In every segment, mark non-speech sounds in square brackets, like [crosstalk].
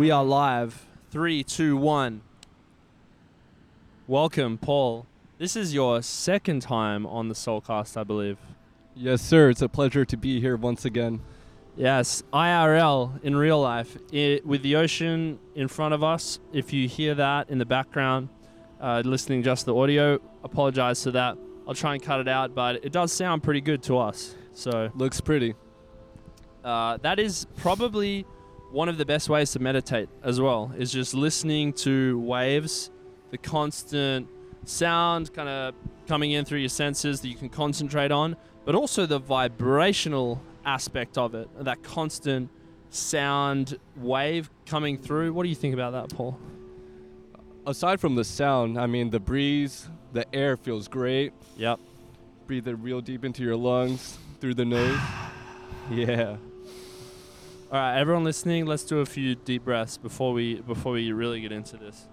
We are live. Three, two, one. Welcome, Paul. This is your second time on the Soulcast, I believe. Yes, sir. It's a pleasure to be here once again. Yes, IRL in real life, i with the ocean in front of us. If you hear that in the background, uh, listening just the audio, apologize for that. I'll try and cut it out, but it does sound pretty good to us. So Looks pretty. uh, that is probably one of the best ways to meditate as well is just listening to waves the constant sound kind of coming in through your senses that you can concentrate on but also the vibrational aspect of it that constant sound wave coming through what do you think about that paul Aside from the sound, I mean, the breeze, the air feels great. yep Breathe it real deep into your lungs through the nose. [sighs] Yeah. All right everyone listening let's do a few deep breaths before we before we really get into this.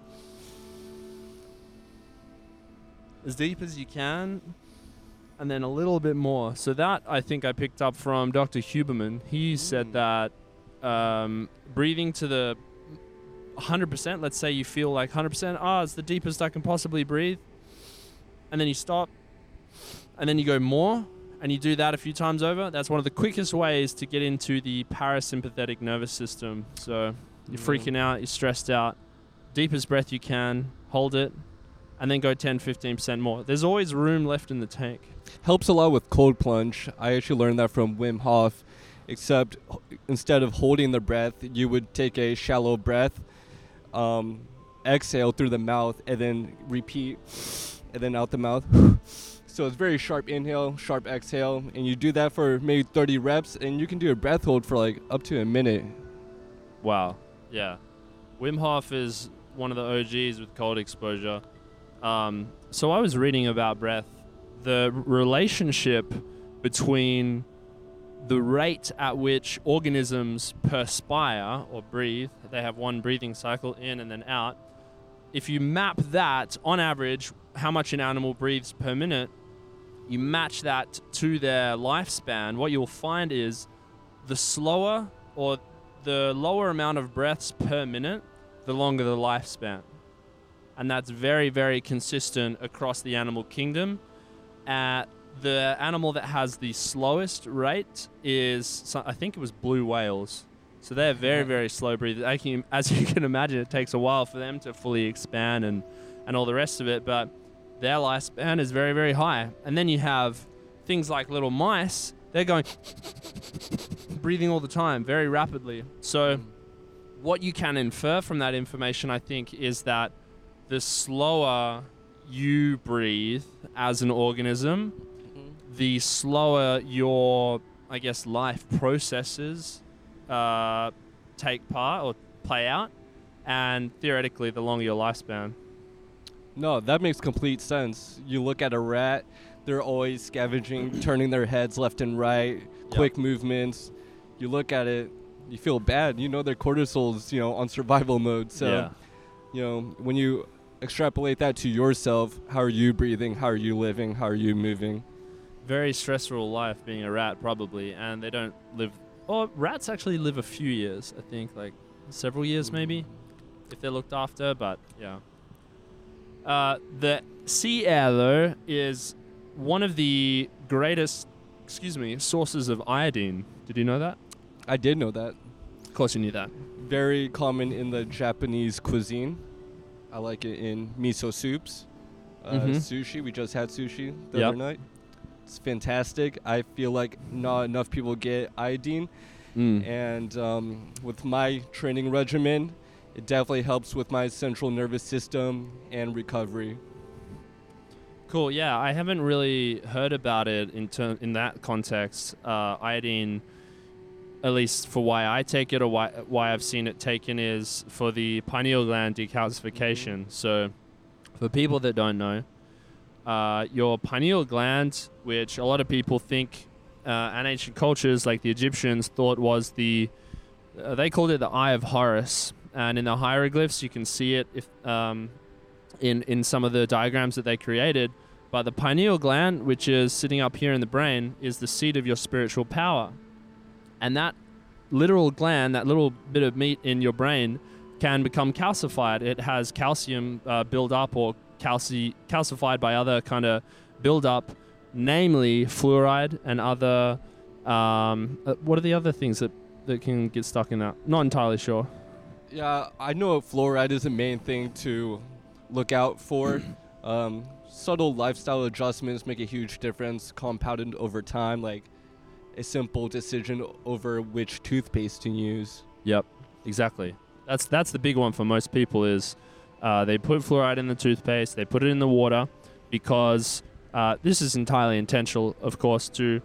As deep as you can and then a little bit more. So that i think i picked up from dr huberman. He said that um, breathing to the 100% let's say you feel like 100% ah it's the deepest i can possibly breathe. And then you stop and then you go more and you do that a few times over, that's one of the quickest ways to get into the parasympathetic nervous system. So you're Mm. freaking out, you're stressed out. Deepest breath you can, hold it, and then go 10, 15% more. There's always room left in the tank. Helps a lot with cold plunge. I actually learned that from Wim Hof, except instead of holding the breath, you would take a shallow breath, um, exhale through the mouth, and then repeat, and then out the mouth. So it's very sharp inhale, sharp exhale, and you do that for maybe 30 reps, and you can do a breath hold for like up to a minute. Wow. Yeah. Wim Hof is one of the OGs with cold exposure. Um, so I was reading about breath. The relationship between the rate at which organisms perspire or breathe, they have one breathing cycle in and then out. If you map that on average, how much an animal breathes per minute, you match that to their lifespan, what you'll find is the slower or the lower amount of breaths per minute, the longer the lifespan. And that's very, very consistent across the animal kingdom. Uh, the animal that has the slowest rate is, I think it was blue whales. So they're very, very slow breathers. [laughs] As you can imagine, it takes a while for them to fully expand and, and all the rest of it. But their lifespan is very, very high. And then you have things like little mice, they're going [laughs] breathing all the time, very rapidly. So, what you can infer from that information, I think, is that the slower you breathe as an organism, the slower your, I guess, life processes uh, take part or play out, and theoretically, the longer your lifespan. No, that makes complete sense. You look at a rat, they're always scavenging, [clears throat] turning their heads left and right, quick movements. You look at it, you feel bad. You know their cortisol's, you know, on survival mode. So, yeah. you know, when you extrapolate that to yourself, how are you breathing? How are you living? How are you moving? very stressful life being a rat probably and they don't live or rats actually live a few years i think like several years maybe mm. if they're looked after but yeah uh, the sea air though is one of the greatest excuse me sources of iodine did you know that I did know that. of course you knew that Very common in the Japanese cuisine. I like it in miso soups. Uh, Mhm. Sushi. We just had sushi the Yep. other night. It's fantastic. I feel like not enough people get iodine. Mm. and um, with my training regimen, it definitely helps with my central nervous system and recovery. Cool. Yeah, I haven't really heard about it in ter- in that context. Uh, iodine, at least for why I take it or why why I've seen it taken, is for the pineal gland decalcification. So, for people that don't know, uh, your pineal gland, which a lot of people think, uh, and ancient cultures like the Egyptians thought was the, uh, they called it the Eye of Horus, and in the hieroglyphs you can see it if. Um, in in some of the diagrams that they created. But the pineal gland, which is sitting up here in the brain, is the seat of your spiritual power. And that literal gland, that little bit of meat in your brain, can become calcified. It has calcium uh, build up or calci- calcified by other kind of build up, namely fluoride and other. Um, uh, what are the other things that, that can get stuck in that? Not entirely sure. Yeah, I know fluoride is the main thing to look out for. [clears throat] um, subtle lifestyle adjustments make a huge difference, compounded over time, like a simple decision over which toothpaste to use. Yep, exactly. That's that's the big one for most people is uh, they put fluoride in the toothpaste, they put it in the water because uh, this is entirely intentional, of course, to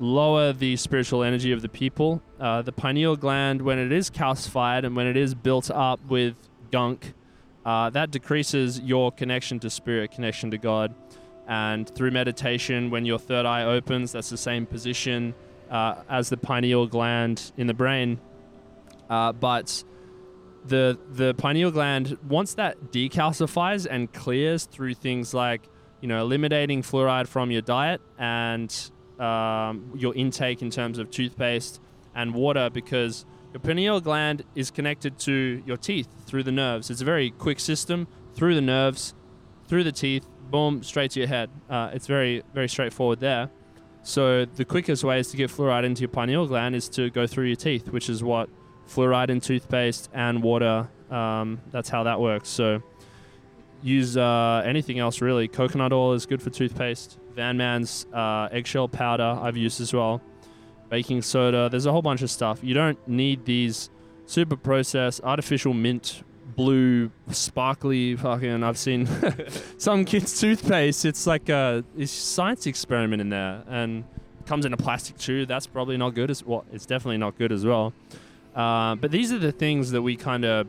lower the spiritual energy of the people. Uh, the pineal gland, when it is calcified and when it is built up with gunk, uh, that decreases your connection to spirit, connection to God. And through meditation, when your third eye opens, that's the same position uh, as the pineal gland in the brain. Uh, but the the pineal gland, once that decalcifies and clears through things like you know eliminating fluoride from your diet and um, your intake in terms of toothpaste and water, because your pineal gland is connected to your teeth through the nerves. It's a very quick system through the nerves, through the teeth, boom, straight to your head. Uh, it's very, very straightforward there. So the quickest way is to get fluoride into your pineal gland is to go through your teeth, which is what fluoride in toothpaste and water. Um, that's how that works. So use uh, anything else really. Coconut oil is good for toothpaste. Van Man's uh, eggshell powder I've used as well baking soda. There's a whole bunch of stuff. You don't need these super processed artificial mint blue sparkly fucking I've seen [laughs] some kids toothpaste it's like a it's science experiment in there and comes in a plastic tube that's probably not good as well it's definitely not good as well uh, but these are the things that we kind of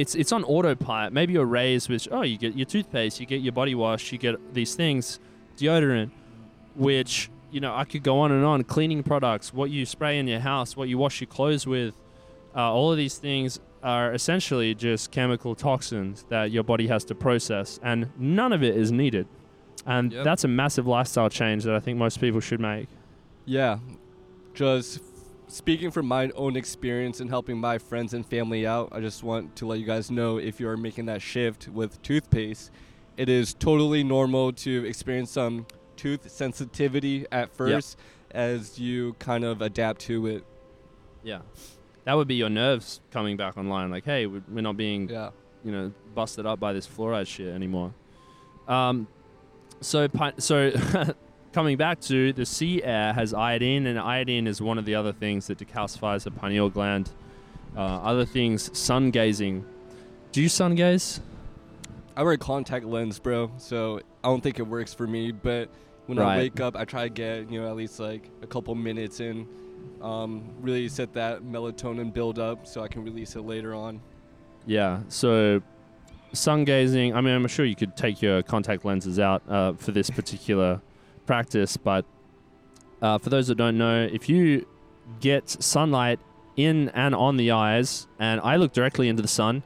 it's it's on autopilot maybe you're raised with oh you get your toothpaste you get your body wash you get these things deodorant which you know, I could go on and on. Cleaning products, what you spray in your house, what you wash your clothes with, uh, all of these things are essentially just chemical toxins that your body has to process, and none of it is needed. And Yep. that's a massive lifestyle change that I think most people should make. Yeah, just speaking from my own experience and helping my friends and family out, I just want to let you guys know if you're making that shift with toothpaste, it is totally normal to experience some tooth sensitivity at first as you kind of adapt to it. Yeah. That would be your nerves coming back online. Like, hey, we're we're not being Yeah. you know busted up by this fluoride shit anymore. Um, so so [laughs] coming back to the sea air has iodine, and iodine is one of the other things that decalcifies the pineal gland. Uh, other things, sun gazing. Do you sun gaze? I wear a contact lens, bro, so I don't think it works for me, but when Right. I wake up, I try to get, you know, at least like a couple minutes in, um, really set that melatonin build up so I can release it later on. Yeah. So sun gazing. I mean, I'm sure you could take your contact lenses out uh, for this particular practice, but uh, for those that don't know, if you get sunlight in and on the eyes, and I look directly into the sun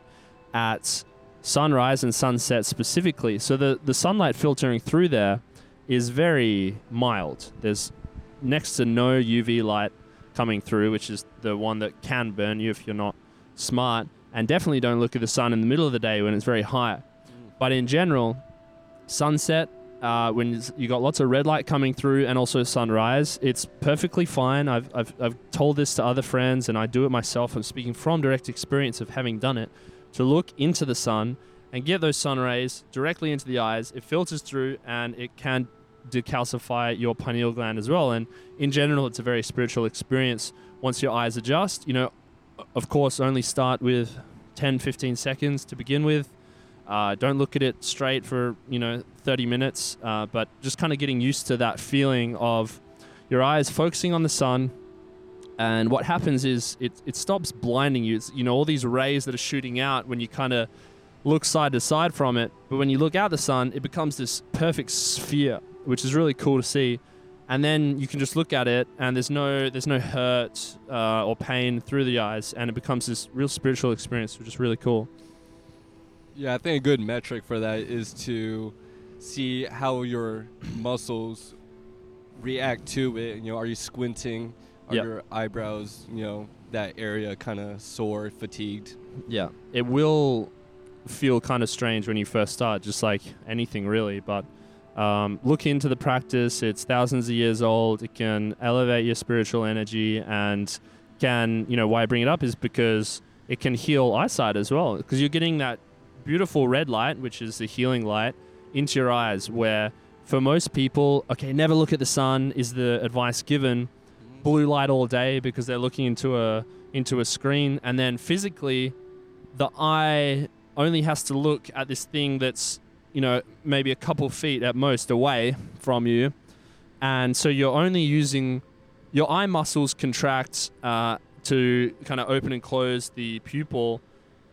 at sunrise and sunset specifically, so the the sunlight filtering through there is very mild. There's next to no UV light coming through, which is the one that can burn you if you're not smart. And definitely don't look at the sun in the middle of the day when it's very high. But in general, sunset, uh, when you got lots of red light coming through and also sunrise, it's perfectly fine. I've, I've, I've told this to other friends and I do it myself. I'm speaking from direct experience of having done it to look into the sun and get those sun rays directly into the eyes. It filters through and it can decalcify your pineal gland as well. And in general, it's a very spiritual experience once your eyes adjust. You know, of course, only start with 10, 15 seconds to begin with. Uh, don't look at it straight for, you know, 30 minutes, uh, but just kind of getting used to that feeling of your eyes focusing on the sun. And what happens is it, it stops blinding you. It's, you know, all these rays that are shooting out when you kind of look side to side from it. But when you look out the sun, it becomes this perfect sphere, which is really cool to see. And then you can just look at it, and there's no there's no hurt uh, or pain through the eyes, and it becomes this real spiritual experience, which is really cool. Yeah, I think a good metric for that is to see how your muscles react to it. You know, are you squinting? Are Yep. your eyebrows, you know, that area kind of sore, fatigued. Yeah, it will feel kind of strange when you first start, just like anything really. But um, look into the practice. It's thousands of years old. It can elevate your spiritual energy and can, you know, why I bring it up is because it can heal eyesight as well. Because you're getting that beautiful red light, which is the healing light, into your eyes. Where for most people, okay, never look at the sun is the advice given. Blue light all day because they're looking into a into a screen, and then physically, the eye only has to look at this thing that's you know maybe a couple feet at most away from you, and so you're only using your eye muscles contract uh, to kind of open and close the pupil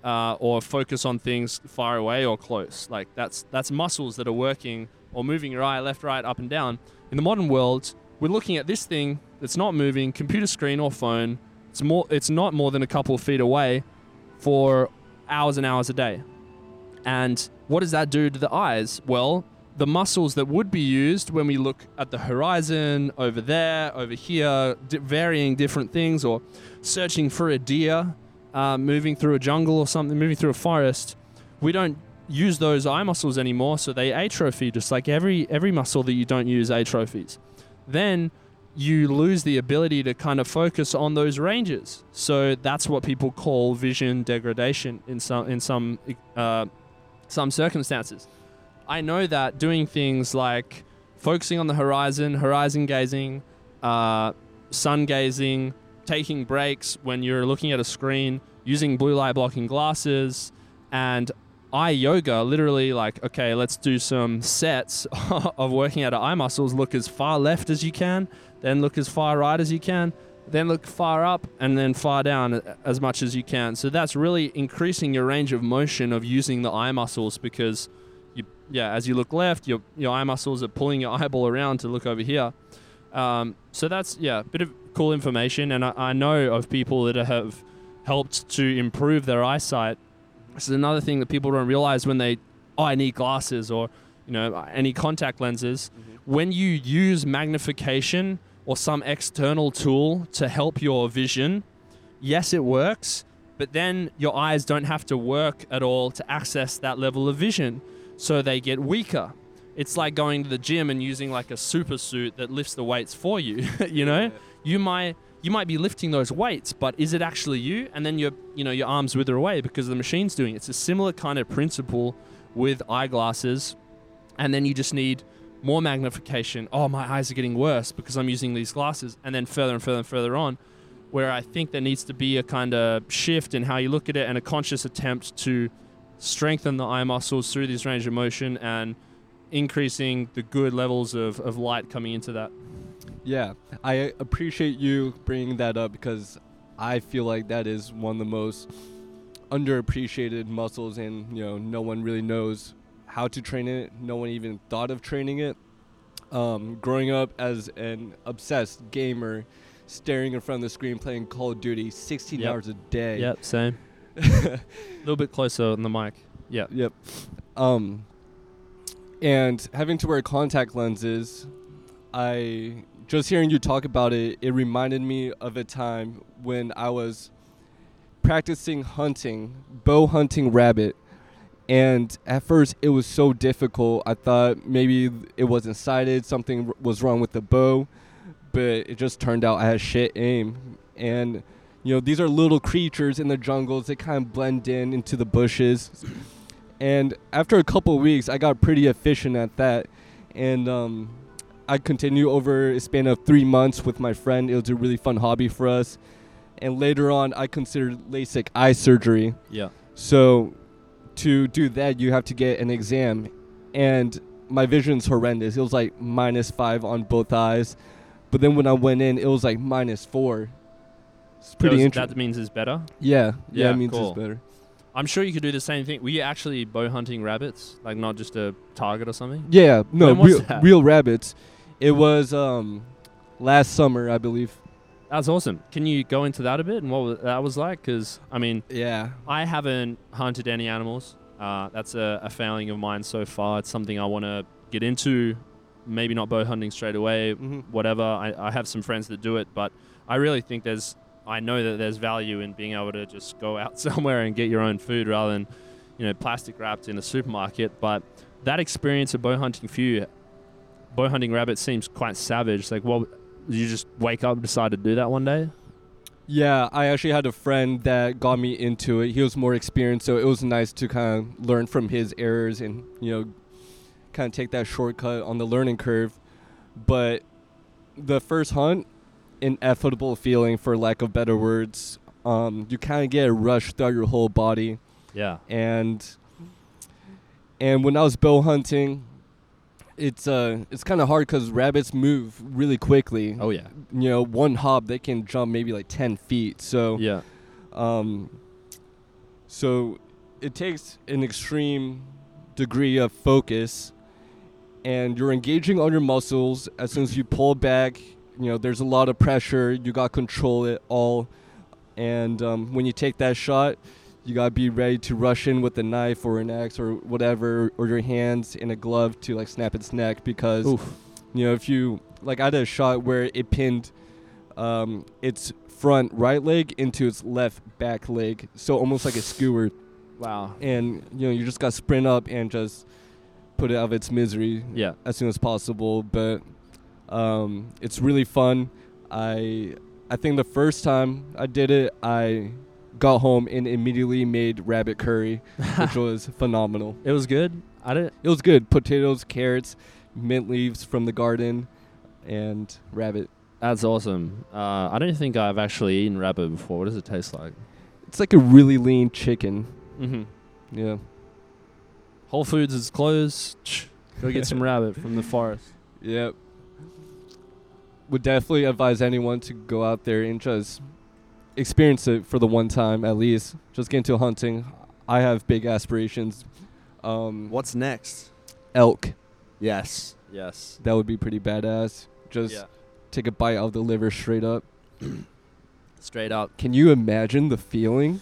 uh, or focus on things far away or close. Like that's that's muscles that are working or moving your eye left, right, up and down. In the modern world, we're looking at this thing that's not moving, computer screen or phone. It's more. It's not more than a couple of feet away for hours and hours a day. And what does that do to the eyes? Well, the muscles that would be used when we look at the horizon over there, over here, di- varying different things, or searching for a deer, uh, moving through a jungle or something, moving through a forest, we don't use those eye muscles anymore, so they atrophy just like every every muscle that you don't use atrophies. Then you lose the ability to kind of focus on those ranges. So that's what people call vision degradation in some in some uh, some circumstances. I know that doing things like focusing on the horizon, horizon gazing, uh, sun gazing, taking breaks when you're looking at a screen, using blue light blocking glasses, and eye yoga, literally like, okay, let's do some sets [laughs] of working out of eye muscles. Look as far left as you can, then look as far right as you can, then look far up, and then far down as much as you can. So that's really increasing your range of motion of using the eye muscles because yeah, as you look left, your your eye muscles are pulling your [laughs] eyeball around to look over here. Um, so that's yeah, a bit of cool information, and I, I know of people that have helped to improve their eyesight. This is another thing that people don't realize when they, oh, I need glasses or you know any contact lenses. Mm-hmm. When you use magnification or some external tool to help your vision, yes, it works, but then your eyes don't have to work at all to access that level of vision, so they get weaker. It's like going to the gym and using like a super suit that lifts the weights for you. [laughs] you know, you might you might be lifting those weights, but is it actually you? And then your you know your arms wither away because the machine's doing it. It's a similar kind of principle with eyeglasses, and then you just need more magnification. Oh, my eyes are getting worse because I'm using these glasses, and then further and further and further on, where I think there needs to be a kind of shift in how you look at it and a conscious attempt to strengthen the eye muscles through this range of motion and increasing the good levels of, of light coming into that. Yeah, I appreciate you bringing that up because I feel like that is one of the most underappreciated muscles, and you know, no one really knows how to train it. No one even thought of training it. Um, growing up as an obsessed gamer, staring in front of the screen playing Call of Duty 16 Yep. hours a day. Yep, same. A [laughs] little bit closer on the mic. Yeah. Yep. Um, and having to wear contact lenses, I just hearing you talk about it, it reminded me of a time when I was practicing hunting, bow hunting rabbit. And at first, it was so difficult. I thought maybe it wasn't sighted, something was wrong with the bow, but it just turned out I had shit aim. And you know, these are little creatures in the jungles. They kind of blend in into the bushes. And after a couple weeks, I got pretty efficient at that. And um, I continue over a span of three months with my friend. It was a really fun hobby for us. And later on, I considered LASIK eye surgery. Yeah. So to do that, you have to get an exam. And my vision's horrendous. It was like minus five on both eyes. But then when I went in, it was like minus four. It's pretty interesting. That means it's better. Yeah, yeah, Yeah, it means cool. it's better. I'm sure you could do the same thing. Were you actually bow hunting rabbits? Like not just a target or something? Yeah, no, real, real rabbits. It was um last summer, I believe. That's awesome. Can you go into that a bit and what that was like? Because I mean, Yeah. I haven't hunted any animals. Uh, that's a, a failing of mine so far. It's something I want to get into. Maybe not bow hunting straight away. hmm Whatever. I, I have some friends that do it, but I really think there's I know that there's value in being able to just go out [laughs] somewhere and get your own food rather than, you know, plastic wrapped in a supermarket. But that experience of bow hunting for you, bow hunting rabbits seems quite savage. Like, well, did you just wake up and decide to do that one day? Yeah, I actually had a friend that got me into it. He was more experienced, so it was nice to kind of learn from his errors and you know, kind of take that shortcut on the learning curve. But the first hunt, ineffable feeling for lack of better words. Um, you kind of get a rush throughout your whole body, Yeah. and and when I was bow hunting, it's uh it's kind of hard because rabbits move really quickly. Oh yeah. You know, one hop they can jump maybe like ten feet. So Yeah. um, so it takes an extreme degree of focus, and you're engaging on your muscles. As soon as you pull back, you know there's a lot of pressure. You got to control it all, and um, when you take that shot, you gotta be ready to rush in with a knife or an axe or whatever, or your hands in a glove to like snap its neck because Oof. you know if you like I had a shot where it pinned um, its front right leg into its left back leg, so almost like a skewer. Wow. And you know you just got to sprint up and just put it out of its misery Yeah. as soon as possible. But um, it's really fun. I I think the first time I did it, I got home and immediately made rabbit curry, which [laughs] was phenomenal. It was good. I didn't. It was good. Potatoes, carrots, mint leaves from the garden, and rabbit. That's awesome. Uh, I don't think I've actually eaten rabbit before. What does it taste like? It's like a really lean chicken. Mm-hmm. Yeah. Whole Foods is closed. Go get some [laughs] rabbit from the forest. Yep. Would definitely advise anyone to go out there and just experience it for the one time at least. Just get into hunting. I have big aspirations. Um, What's next? elk? Yes. Yes. That would be pretty badass. Just yeah. take a bite of the liver straight up. [clears throat] Straight up. Can you imagine the feeling?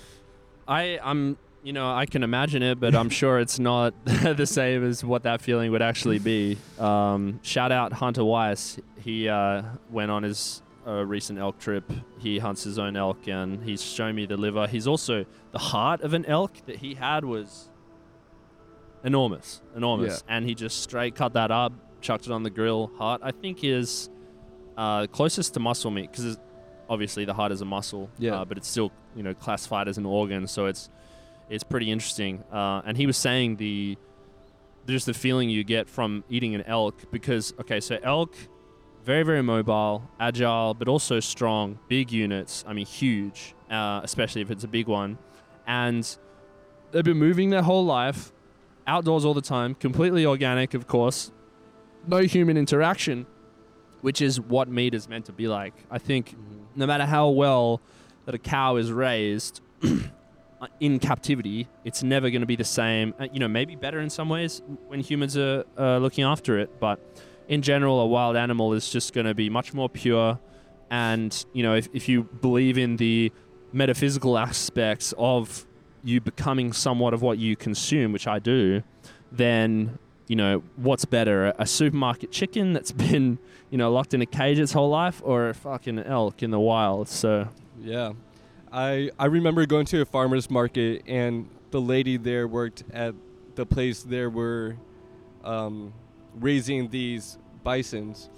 I I'm you know I can imagine it, but I'm [laughs] sure it's not [laughs] the same as what that feeling would actually be. Um, shout out Hunter Weiss. He uh, went on his uh, recent elk trip. He hunts his own elk, and he's shown me the liver. He's also the heart of an elk that he had was enormous, enormous, and he just straight cut that up, chucked it on the grill. Heart, I think, is uh, closest to muscle meat because obviously the heart is a muscle, Yeah. uh, but it's still you know classified as an organ, so it's it's pretty interesting. Uh, and he was saying the just the feeling you get from eating an elk because okay, so elk very very mobile, agile, but also strong, big units. I mean huge, uh, especially if it's a big one, and they've been moving their whole life, outdoors all the time, completely organic, of course, no human interaction, which is what meat is meant to be like. I think no matter how well that a cow is raised [clears throat] in captivity, it's never going to be the same. Uh, you know, maybe better in some ways when humans are uh, looking after it, but in general, a wild animal is just going to be much more pure. And you know, if, if you believe in the metaphysical aspects of you becoming somewhat of what you consume, which I do, then you know what's better, a supermarket chicken that's [laughs] been you know locked in a cage its whole life, or a fucking elk in the wild. So Yeah. I I remember going to a farmer's market and the lady there worked at the place there were um, raising these bisons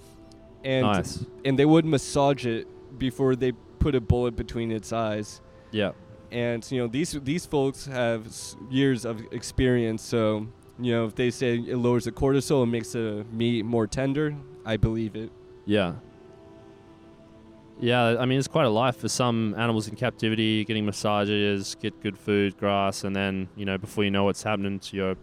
and nice. and they would massage it before they put a bullet between its eyes. Yeah. And you know these these folks have s- years of experience, so you know if they say it lowers the cortisol and makes the meat more tender, I believe it. Yeah. Yeah, I mean, it's quite a life for some animals in captivity, getting massages, get good food, grass, and then, you know, before you know what's happening to your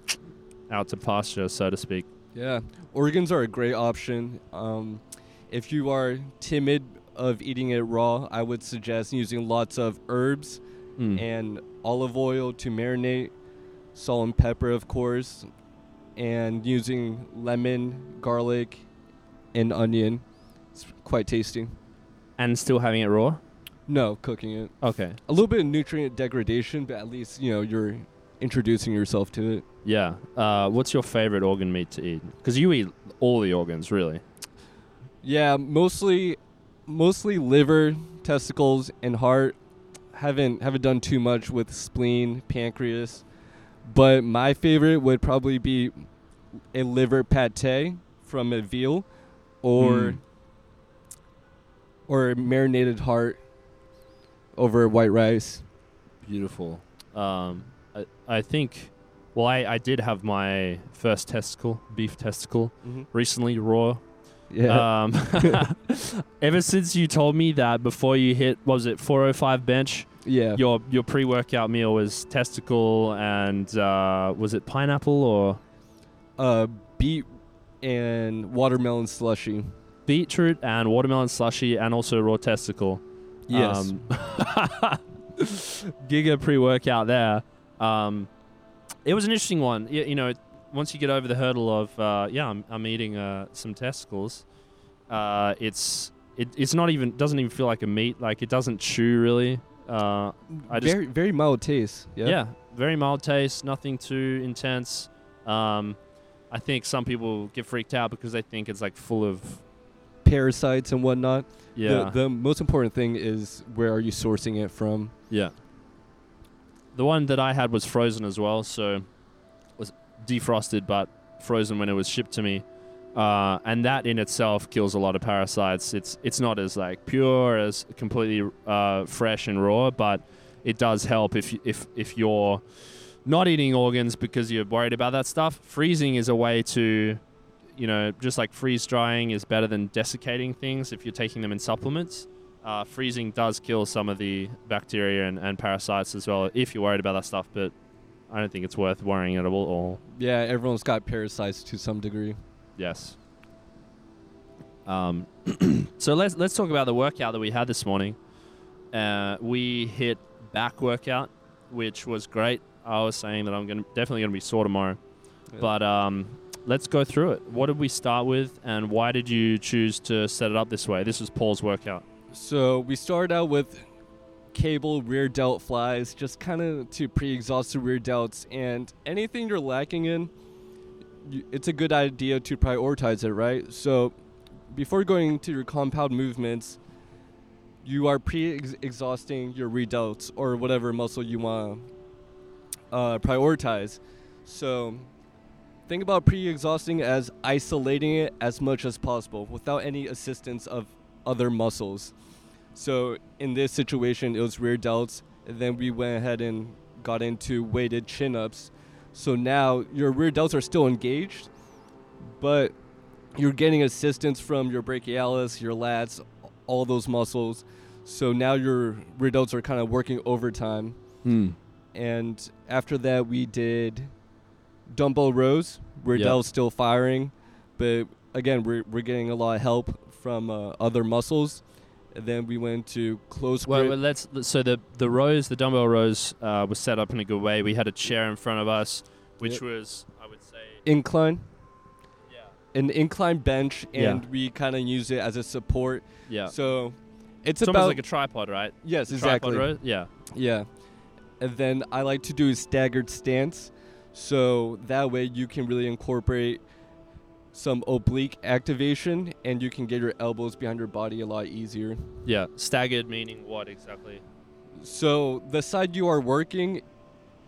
out to pasture, so to speak. Yeah, organs are a great option. Um, if you are timid of eating it raw, I would suggest using lots of herbs Mm. and olive oil to marinate, salt and pepper, of course, and using lemon, garlic, and onion. It's quite tasty. And still having it raw? No, cooking it. Okay. A little bit of nutrient degradation, but at least you know you're introducing yourself to it. Yeah. Uh, what's your favorite organ meat to eat? Because you eat all the organs, really. Yeah, mostly mostly liver, testicles, and heart. Haven't haven't done too much with spleen, pancreas, but my favorite would probably be a liver pate from a veal, or Mm. or a marinated heart over white rice. Beautiful. Um, I, I think. Well, I, I did have my first testicle, beef testicle, recently raw. Yeah. Um, [laughs] ever since you told me that before you hit, what was it 405 bench? yeah. Your your pre workout meal was testicle and uh, was it pineapple or uh, beet and watermelon slushy. beetroot and watermelon slushy and also raw testicle. Yes. Um, [laughs] giga pre workout there. Um, it was an interesting one. You, you know, once you get over the hurdle of uh, yeah, I'm, I'm eating uh, some testicles. Uh, it's it, it's not even doesn't even feel like a meat. Like it doesn't chew really. Uh, I just very very mild taste. Yeah. yeah. very mild taste, nothing too intense. Um, I think some people get freaked out because they think it's like full of Parasites and whatnot. yeah The, the most important thing is where are you sourcing it from? Yeah. The one that I had was frozen as well, so was defrosted but frozen when it was shipped to me. Uh, and that in itself kills a lot of parasites. It's it's not as like pure as completely uh, fresh and raw, but it does help if if if you're not eating organs because you're worried about that stuff. Freezing is a way to, you know, just like freeze drying is better than desiccating things if you're taking them in supplements uh, freezing does kill some of the bacteria and, and parasites as well if you're worried about that stuff but i don't think it's worth worrying at all. Yeah, everyone's got parasites to some degree. yes. Um, [clears throat] so let's let's talk about the workout that we had this morning. Uh, we hit back workout which was great. I was saying that i'm gonna definitely gonna be sore tomorrow. Yeah. but um, let's go through it. What did we start with and why did you choose to set it up this way? This was paul's workout So we started out with cable rear delt flies, just kind of to pre-exhaust the rear delts, and anything you're lacking in, it's a good idea to prioritize it, right? So before going to your compound movements, you are pre-exhausting your rear delts or whatever muscle you want to uh, prioritize. So think about pre-exhausting as isolating it as much as possible without any assistance of other muscles. So in this situation, it was rear delts, and then we went ahead and got into weighted chin ups. So now your rear delts are still engaged, but you're getting assistance from your brachialis, your lats, all those muscles. So now your rear delts are kind of working overtime. And after that, we did dumbbell rows. Rear Yep. delts still firing, but again, we're, we're getting a lot of help from uh, other muscles. Then we went to close Well, grip. well, let's. So the the rows, the dumbbell rows, uh, was set up in a good way. We had a chair in front of us, which Yep. was, I would say, incline, yeah, an incline bench, Yeah. and we kind of use it as a support. yeah. So it's, It's about almost like a tripod, right? yes, Tripod exactly. row? Yeah. Yeah. And then I like to do a staggered stance. So that way you can really incorporate some oblique activation and you can get your elbows behind your body a lot easier. Yeah. Staggered meaning what exactly? So the side you are working,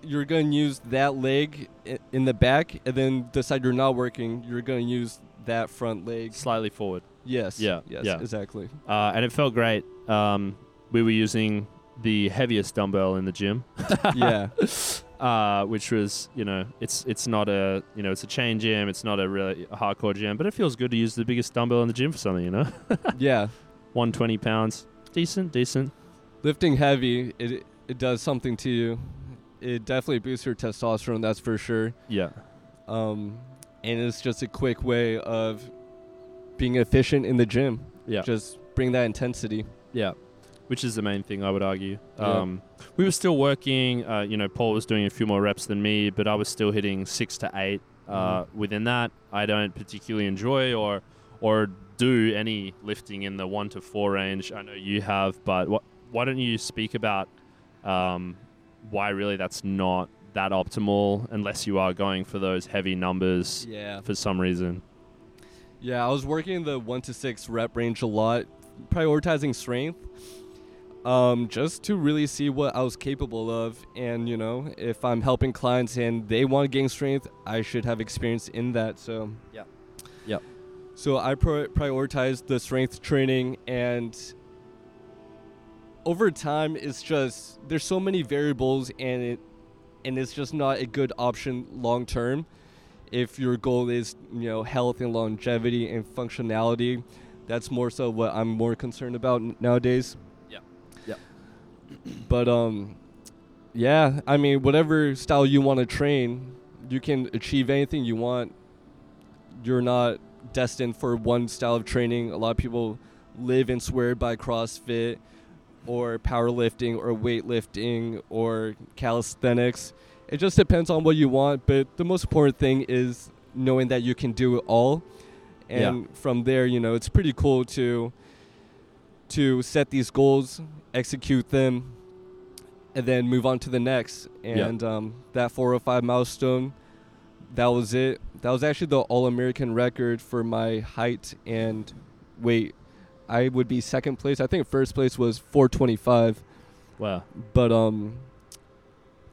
you're going to use that leg in the back, and then the side you're not working, you're going to use that front leg. Slightly forward. Yes. Yeah, Yes. yeah. Exactly. Uh, and it felt great. Um, we were using the heaviest dumbbell in the gym. yeah. [laughs] [laughs] uh, which was you know it's it's not a you know it's a chain gym it's not a really hardcore gym but it feels good to use the biggest dumbbell in the gym for something you know [laughs] Yeah. 120 pounds decent decent Lifting heavy, it it does something to you. It definitely boosts your testosterone. That's for sure. yeah Um, and it's just a quick way of being efficient in the gym. yeah Just bring that intensity. yeah which is the main thing I would argue. Yeah. Um, we were still working. Uh, you know, Paul was doing a few more reps than me, but I was still hitting six to eight. Uh, Mhm. Within that, I don't particularly enjoy or or do any lifting in the one to four range. I know you have, but what, why don't you speak about um, why really that's not that optimal unless you are going for those heavy numbers Yeah. for some reason. Yeah, I was working the one to six rep range a lot prioritizing strength um, just to really see what I was capable of. And, you know, if I'm helping clients and they want to gain strength, I should have experience in that. So, Yeah. Yeah. So I pri- prioritize the strength training and over time it's just there's so many variables and it and it's just not a good option long term if your goal is you know health and longevity and functionality that's more so what i'm more concerned about nowadays. But um yeah i mean whatever style you want to train you can achieve anything you want you're not destined for one style of training a lot of people live and swear by crossfit or powerlifting or weightlifting or calisthenics. It just depends on what you want, but the most important thing is knowing that you can do it all. And from there, you know, it's pretty cool to to set these goals, execute them, and then move on to the next. Yeah. And um, that 405 milestone, that was it. That was actually the All American record for my height and weight. I would be second place. I think first place was 425, Wow. but um,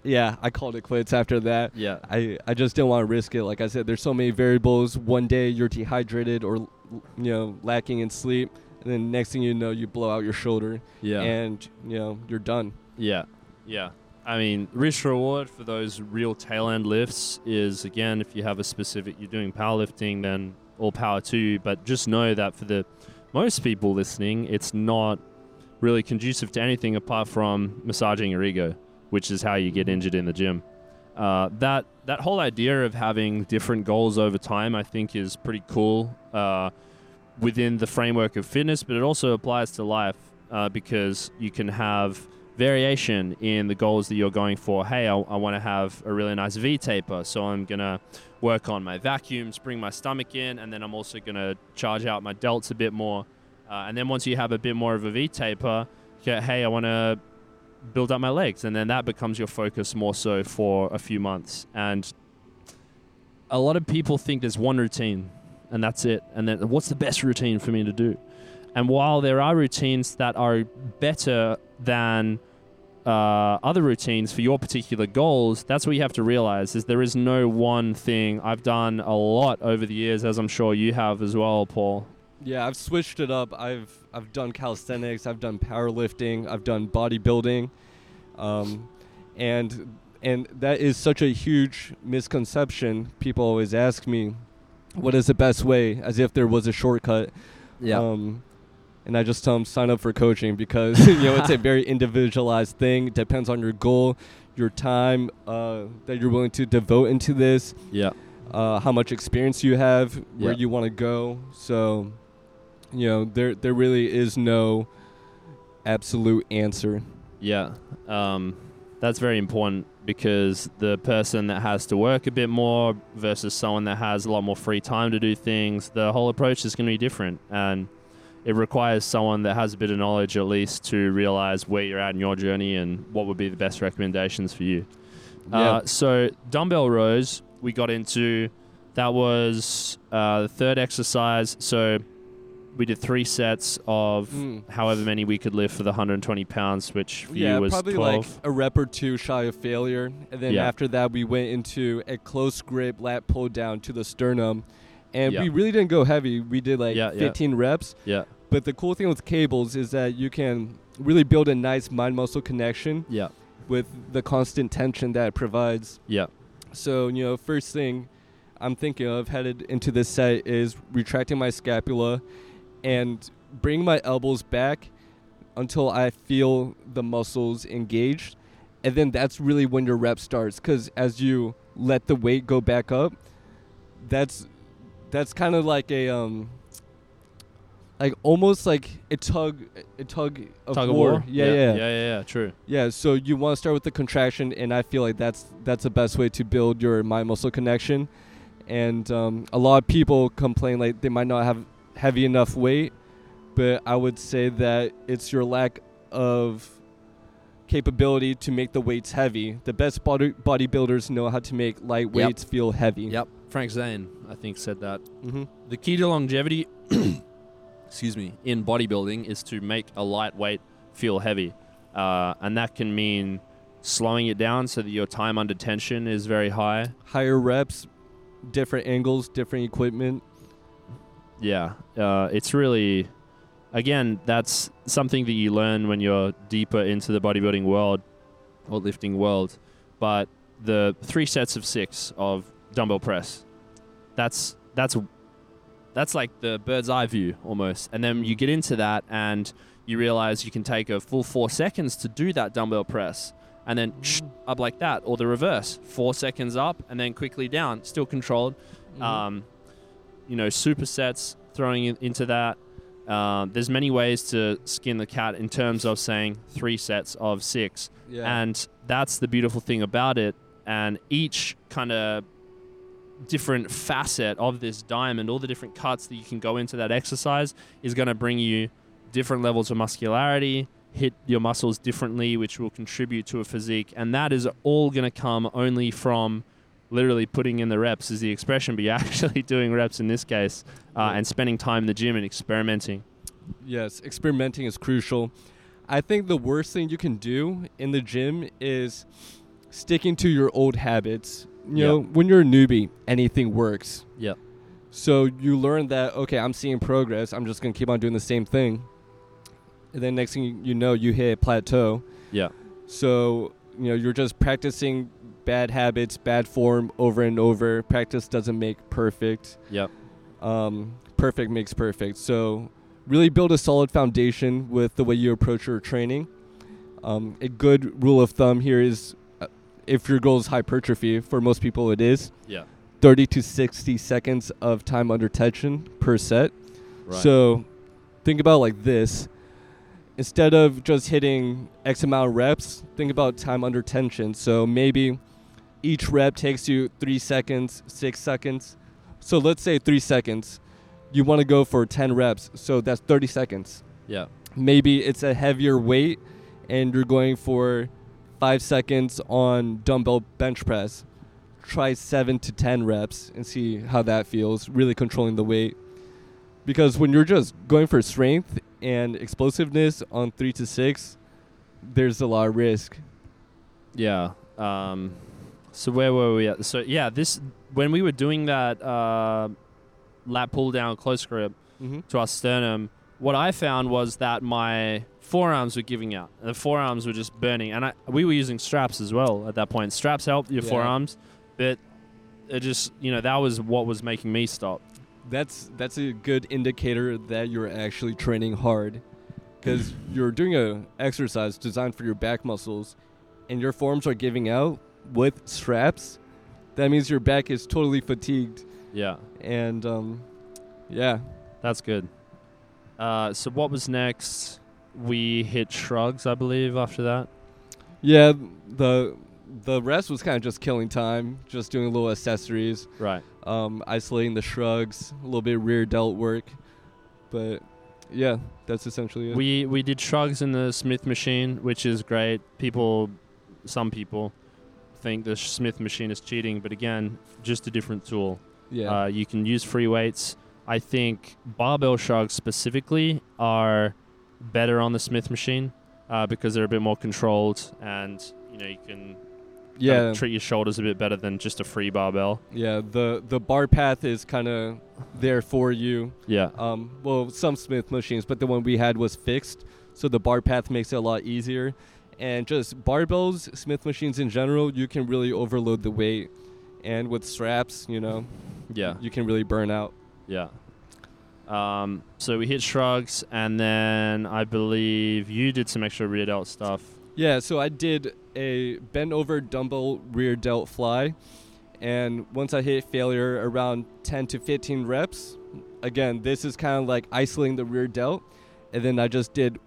yeah, I called it quits after that. Yeah. I, I just didn't want to risk it. Like I said, there's so many variables. One day you're dehydrated or you know lacking in sleep, and then next thing you know you blow out your shoulder, Yeah. and you know you're done. Yeah, yeah. I mean, risk reward for those real tail end lifts is again, if you have a specific, you're doing powerlifting, then all power to you. But just know that for the most people listening, it's not really conducive to anything apart from massaging your ego, which is how you get injured in the gym. Uh, that that whole idea of having different goals over time, I think, is pretty cool uh, within the framework of fitness, but it also applies to life uh, because you can have variation in the goals that you're going for. Hey, I, I want to have a really nice V taper, so I'm gonna work on my vacuums, bring my stomach in, and then I'm also gonna charge out my delts a bit more. Uh, and then once you have a bit more of a V taper, okay, hey, I want to build up my legs, and then that becomes your focus more so for a few months. And a lot of people think there's one routine, and that's it. And then what's the best routine for me to do? And while there are routines that are better than uh, other routines for your particular goals, that's what you have to realize is there is no one thing. I've done a lot over the years, as I'm sure you have as well, Paul. Yeah, I've switched it up. I've I've done calisthenics, I've done powerlifting, I've done bodybuilding, um, and and that is such a huge misconception. People always ask me, "What is the best way?" As if there was a shortcut. Um, and I just tell them sign up for coaching because [laughs] you know it's a very individualized thing. It depends on your goal, your time uh, that you're willing to devote into this, yeah. uh, how much experience you have, where Yeah. you want to go. So, you know, there there really is no absolute answer. Yeah, um, that's very important because the person that has to work a bit more versus someone that has a lot more free time to do things, the whole approach is going to be different. And it requires someone that has a bit of knowledge at least to realize where you're at in your journey and what would be the best recommendations for you. Uh, so, dumbbell rows, we got into that was uh, the third exercise. So, we did three sets of Mm. however many we could lift for the 120 pounds, which for yeah, you was probably 12. like a rep or two shy of failure, and then Yeah. after that we went into a close grip lat pull down to the sternum, and Yeah. we really didn't go heavy. We did like Yeah, yeah. 15 reps. yeah, But the cool thing with cables is that you can really build a nice mind muscle connection yeah, with the constant tension that it provides. yeah, So, you know, first thing I'm thinking of headed into this set is retracting my scapula and bring my elbows back until I feel the muscles engaged. And then that's really when your rep starts cuz as you let the weight go back up, that's that's kind of like a um like almost like a tug a tug of tug of war. war. Yeah, yeah, yeah. yeah, yeah, yeah, True. Yeah, so you want to start with the contraction, and I feel like that's that's the best way to build your mind muscle connection. And um, a lot of people complain like they might not have heavy enough weight, but I would say that it's your lack of capability to make the weights heavy. The best body bodybuilders know how to make light Yep. weights feel heavy. Yep. Frank Zane, I think, said that. Mm-hmm. The key to longevity, [coughs] excuse me, in bodybuilding is to make a lightweight feel heavy, uh, and that can mean slowing it down so that your time under tension is very high. Higher reps, different angles, different equipment. Yeah, uh, it's really, again, that's something that you learn when you're deeper into the bodybuilding world or lifting world. But the three sets of six of dumbbell press, that's that's that's like the bird's eye view almost. And then you get into that and you realize you can take a full four seconds to do that dumbbell press and then sh- up like that, or the reverse, four seconds up and then quickly down, still controlled. Um, you know, supersets, throwing it into that. Um, there's many ways to skin the cat in terms of saying three sets of six, yeah. and that's the beautiful thing about it. And each kind of different facet of this diamond, all the different cuts that you can go into that exercise, is going to bring you different levels of muscularity, hit your muscles differently, which will contribute to a physique. And that is all going to come only from literally putting in the reps, is the expression, but you're [laughs] actually doing reps in this case uh, and spending time in the gym and experimenting. Yes, experimenting is crucial. I think the worst thing you can do in the gym is sticking to your old habits. You Yep. know, when you're a newbie, anything works. Yeah. So you learn that okay, I'm seeing progress. I'm just gonna keep on doing the same thing. And then next thing you know, you hit a plateau. Yeah. So you know you're just practicing bad habits, bad form over and over. Practice doesn't make perfect. Yep. Um, perfect makes perfect. So really build a solid foundation with the way you approach your training. Um, a good rule of thumb here is uh, if your goal is hypertrophy, for most people it is Yeah. 30 to 60 seconds of time under tension per set. Right. So think about it like this. Instead of just hitting X amount of reps, think about time under tension. So maybe each rep takes you three seconds, six seconds. So let's say three seconds. You want to go for 10 reps. So that's 30 seconds. yeah. Maybe it's a heavier weight and you're going for five seconds on dumbbell bench press. Try seven to 10 reps and see how that feels, really controlling the weight. Because when you're just going for strength and explosiveness on three to six, there's a lot of risk. Yeah. Um, so where were we at? So yeah, this when we were doing that uh, lat pull down close grip Mm-hmm. to our sternum, what I found was that my forearms were giving out. The forearms were just burning, and I, we were using straps as well at that point. Straps help your Yeah. forearms, but it just you know that was what was making me stop. That's that's a good indicator that you're actually training hard, because you're doing a exercise designed for your back muscles, and your forms are giving out with straps. That means your back is totally fatigued, Yeah, and um, yeah, that's good. Uh, so what was next? We hit shrugs, I believe. After that, yeah. The the rest was kind of just killing time, just doing little accessories, right? um, isolating the shrugs, a little bit rear delt work, but yeah, that's essentially it. We we did shrugs in the Smith machine, which is great. People, some people, think the Smith machine is cheating, but again, just a different tool. yeah. Uh, you can use free weights. I think barbell shrugs specifically are better on the Smith machine uh, because they're a bit more controlled, and you know you can yeah. kinda treat your shoulders a bit better than just a free barbell. Yeah, the the bar path is kind of there for you. Yeah, Um, well, some Smith machines, but the one we had was fixed, so the bar path makes it a lot easier. And just barbells, Smith machines in general, you can really overload the weight, and with straps, you know, yeah. you can really burn out. Yeah. Um, so we hit shrugs, and then I believe you did some extra rear delt stuff. Yeah, so I did a bend over dumbbell rear delt fly, and once I hit failure around 10 to 15 reps, again, this is kind of like isolating the rear delt, and then I just did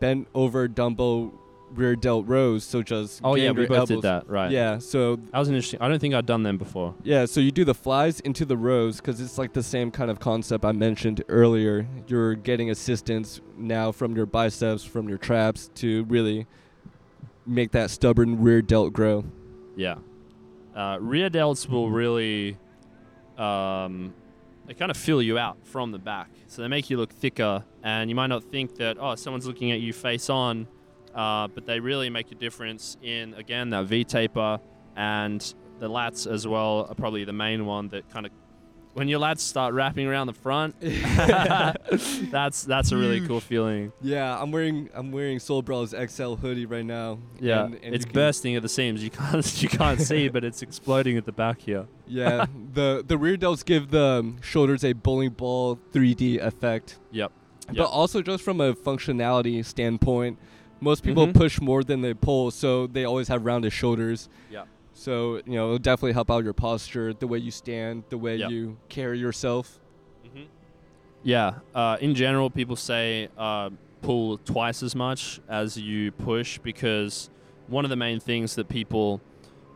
bent over dumbbell rear delt rows, so just Oh yeah, we both elbows. did that, right? Yeah, so that was an interesting. I don't think I'd done them before. yeah, so you do the flies into the rows because it's like the same kind of concept I mentioned earlier. You're getting assistance now from your biceps, from your traps to really make that stubborn rear delt grow. Yeah. Uh, rear delts will really um, they kind of fill you out from the back. So they make you look thicker, and you might not think that oh someone's looking at you face on, uh, but they really make a difference in again that V taper and the lats as well are probably the main one that kind of when your lats start wrapping around the front. [laughs] [laughs] that's that's a really cool feeling. Yeah, I'm wearing I'm wearing Soul Brawl's XL hoodie right now. Yeah, and- and it's bursting at the seams. You can't [laughs] you can't see, but it's exploding at the back here. Yeah, the the rear delts give the um, shoulders a bowling ball 3D effect. Yep. But also just from a functionality standpoint, most people Mhm. push more than they pull, so they always have rounded shoulders. Yep. So you know, it'll definitely help out your posture, the way you stand, the way Yep. you carry yourself. Mm-hmm. Yeah. Uh, in general, people say uh, pull twice as much as you push because one of the main things that people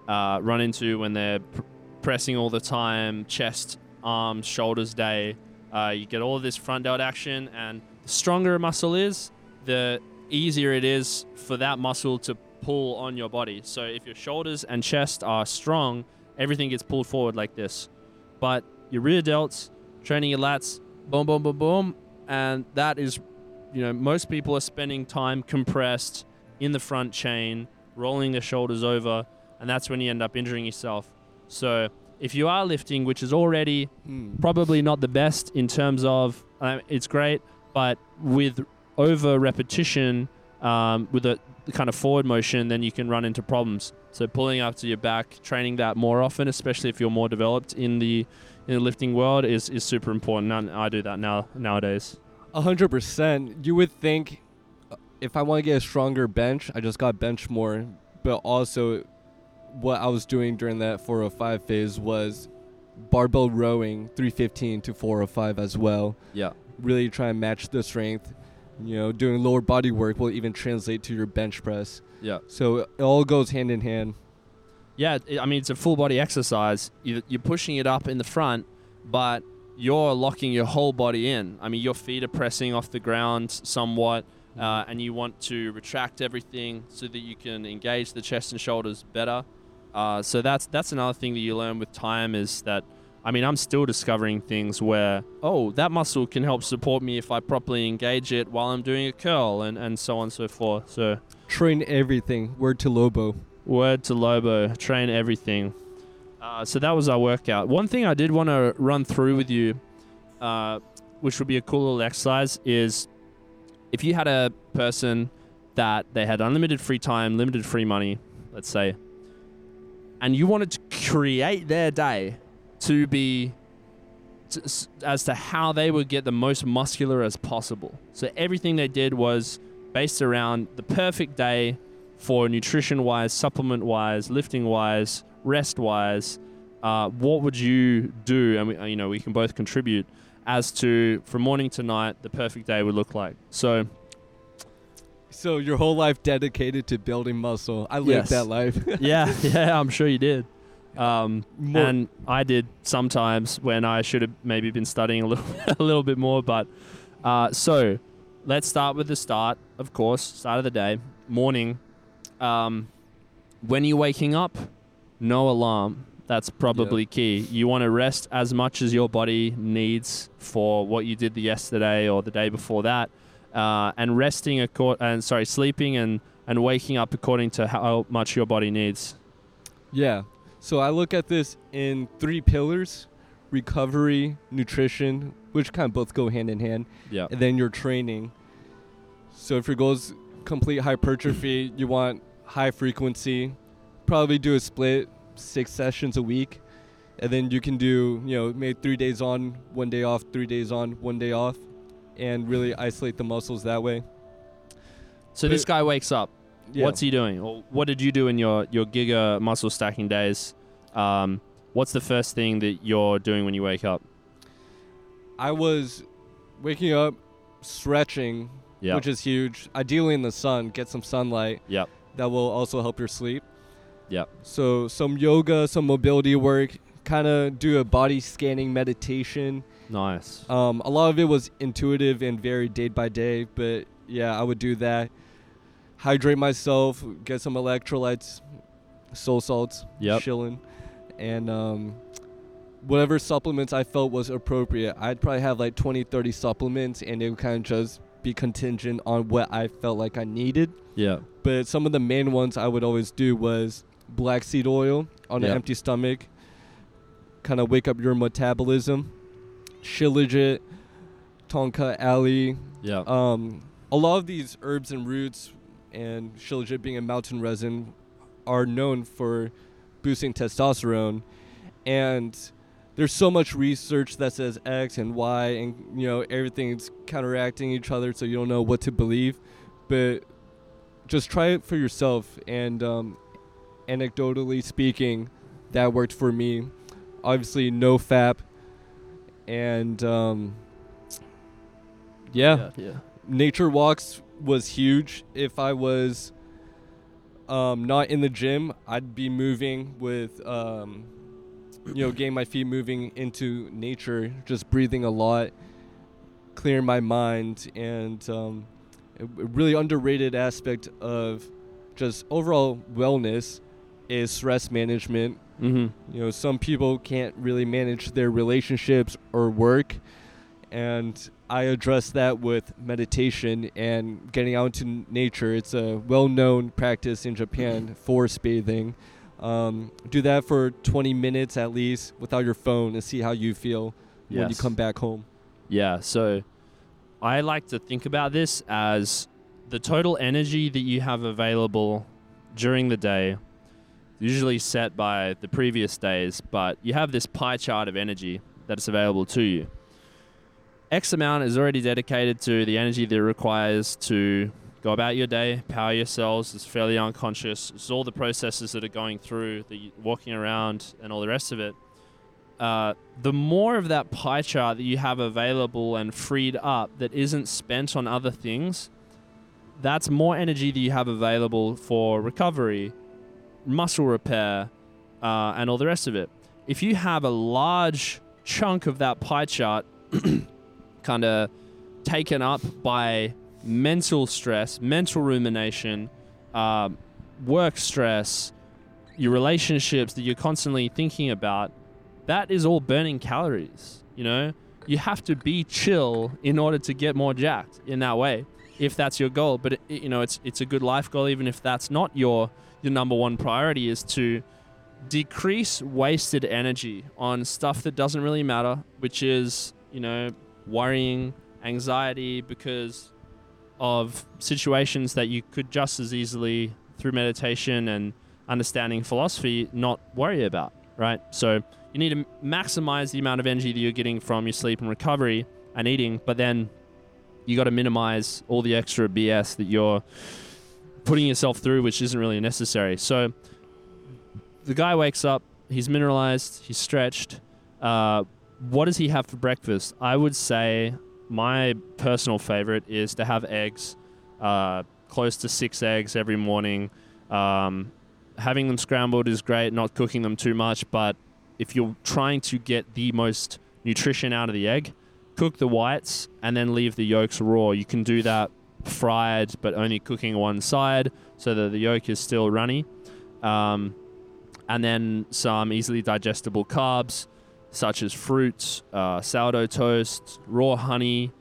uh, run into when they're pr- pressing all the time, chest, arms, shoulders day, uh, you get all this front delt action, and the stronger a muscle is, the easier it is for that muscle to pull on your body. So if your shoulders and chest are strong, everything gets pulled forward like this. But your rear delts, training your lats, boom, boom, boom, boom, and that is, you know, most people are spending time compressed in the front chain, rolling their shoulders over, and that's when you end up injuring yourself. So if you are lifting, which is already Hmm. probably not the best in terms of uh, it's great, but with over repetition, um, with a kind of forward motion, then you can run into problems. So pulling up to your back, training that more often, especially if you're more developed in the in the lifting world, is, is super important. And I do that now nowadays. A hundred percent. You would think uh, if I want to get a stronger bench, I just got bench more. But also, what I was doing during that 405 phase was barbell rowing 315 to 405 as well. Yeah. Really try and match the strength. You know, doing lower body work will even translate to your bench press. Yeah. So it all goes hand in hand. Yeah, I mean it's a full body exercise. You, you're pushing it up in the front, but you're locking your whole body in. I mean your feet are pressing off the ground somewhat, uh, and you want to retract everything so that you can engage the chest and shoulders better. Uh, so that's that's another thing that you learn with time is that. I mean, I'm still discovering things where, oh, that muscle can help support me if I properly engage it while I'm doing a curl and, and so on and so forth. So, Train everything. Word to Lobo. Word to Lobo, train everything. Uh, so that was our workout. One thing I did want to run through with you, uh, which would be a cool little exercise, is if you had a person that they had unlimited free time, limited free money, let's say, and you wanted to create their day to be t- s- as to how they would get the most muscular as possible. So everything they did was based around the perfect day for nutrition wise, supplement wise, lifting wise, rest wise. Uh, what would you do? And we, uh, you know, we can both contribute as to from morning to night the perfect day would look like. So So your whole life dedicated to building muscle. I lived Yes. that life. [laughs] yeah, yeah, I'm sure you did. Um, and I did sometimes when I should have maybe been studying a little, [laughs] a little bit more. But uh, so let's start with the start, of course, start of the day, morning. Um, when you're waking up, no alarm. That's probably key. You want to rest as much as your body needs for what you did the yesterday or the day before that, uh, and resting accord and sorry, sleeping and and waking up according to how much your body needs. Yeah. So I look at this in three pillars recovery, nutrition, which kind of both go hand in hand, Yeah. and then your training. So if your goal is complete hypertrophy, [clears throat] you want high frequency, probably do a split six sessions a week. And then you can do, you know, maybe three days on, one day off, three days on, one day off, and really isolate the muscles that way. So this guy wakes up. Yeah. What's he doing? Or what did you do in your your giga muscle stacking days? Um, what's the first thing that you're doing when you wake up? I was waking up, stretching, Yeah. which is huge. Ideally in the sun, get some sunlight. Yep. That will also help your sleep. Yep. So some yoga, some mobility work, kind of do a body scanning meditation. Nice. Um, a lot of it was intuitive and varied day by day, but yeah, I would do that. Hydrate myself, get some electrolytes, soul salts, Yep. chilling, and um, whatever supplements I felt was appropriate. I'd probably have like 20, 30 supplements, and it would kind of just be contingent on what I felt like I needed. Yeah. But some of the main ones I would always do was black seed oil on Yeah. an empty stomach, kind of wake up your metabolism. Shilajit, Tongkat Ali, Yeah. um, a lot of these herbs and roots, and shilajit being a mountain resin, are known for boosting testosterone. And there's so much research that says X and Y, and you know everything's counteracting each other, so you don't know what to believe. But just try it for yourself. And um, anecdotally speaking, that worked for me. Obviously, no FAP, and um, yeah yeah. nature walks was huge. If I was um, not in the gym, I'd be moving with, um, you know, getting my feet moving into nature, just breathing a lot, clearing my mind, and um, a really underrated aspect of just overall wellness is stress management. Mm-hmm. You know, some people can't really manage their relationships or work, and I address that with meditation and getting out into nature. It's a well-known practice in Japan, forest bathing. Um, do that for 20 minutes at least without your phone and see how you feel when you come back home. Yeah, so I like to think about this as the total energy that you have available during the day, usually set by the previous days, but you have this pie chart of energy that's available to you. X amount is already dedicated to the energy that it requires to go about your day, power your cells. It's fairly unconscious. It's all the processes that are going through, the walking around, and all the rest of it uh, the more of that pie chart that you have available and freed up that isn't spent on other things, that's more energy that you have available for recovery, muscle repair, uh, and all the rest of it. If you have a large chunk of that pie chart [clears throat] kind of taken up by mental stress, mental rumination, um, work stress, your relationships that you're constantly thinking about, that is all burning calories. You know, you have to be chill in order to get more jacked in that way, if that's your goal. But it, you know, it's it's a good life goal, even if that's not your your number one priority, is to decrease wasted energy on stuff that doesn't really matter, which is you know worrying, anxiety because of situations that you could just as easily through meditation and understanding philosophy not worry about, right? So you need to maximize the amount of energy that you're getting from your sleep and recovery and eating, but then you got to minimize all the extra BS that you're putting yourself through, which isn't really necessary. So the guy wakes up, he's mineralized, he's stretched. Uh, what does he have for breakfast? I would say my personal favorite is to have eggs, uh, close to six eggs every morning. Um, having them scrambled is great, not cooking them too much, but if you're trying to get the most nutrition out of the egg, cook the whites and then leave the yolks raw. You can do that fried, but only cooking one side so that the yolk is still runny. Um, and then some easily digestible carbs such as fruits, uh, sourdough toast, raw honey.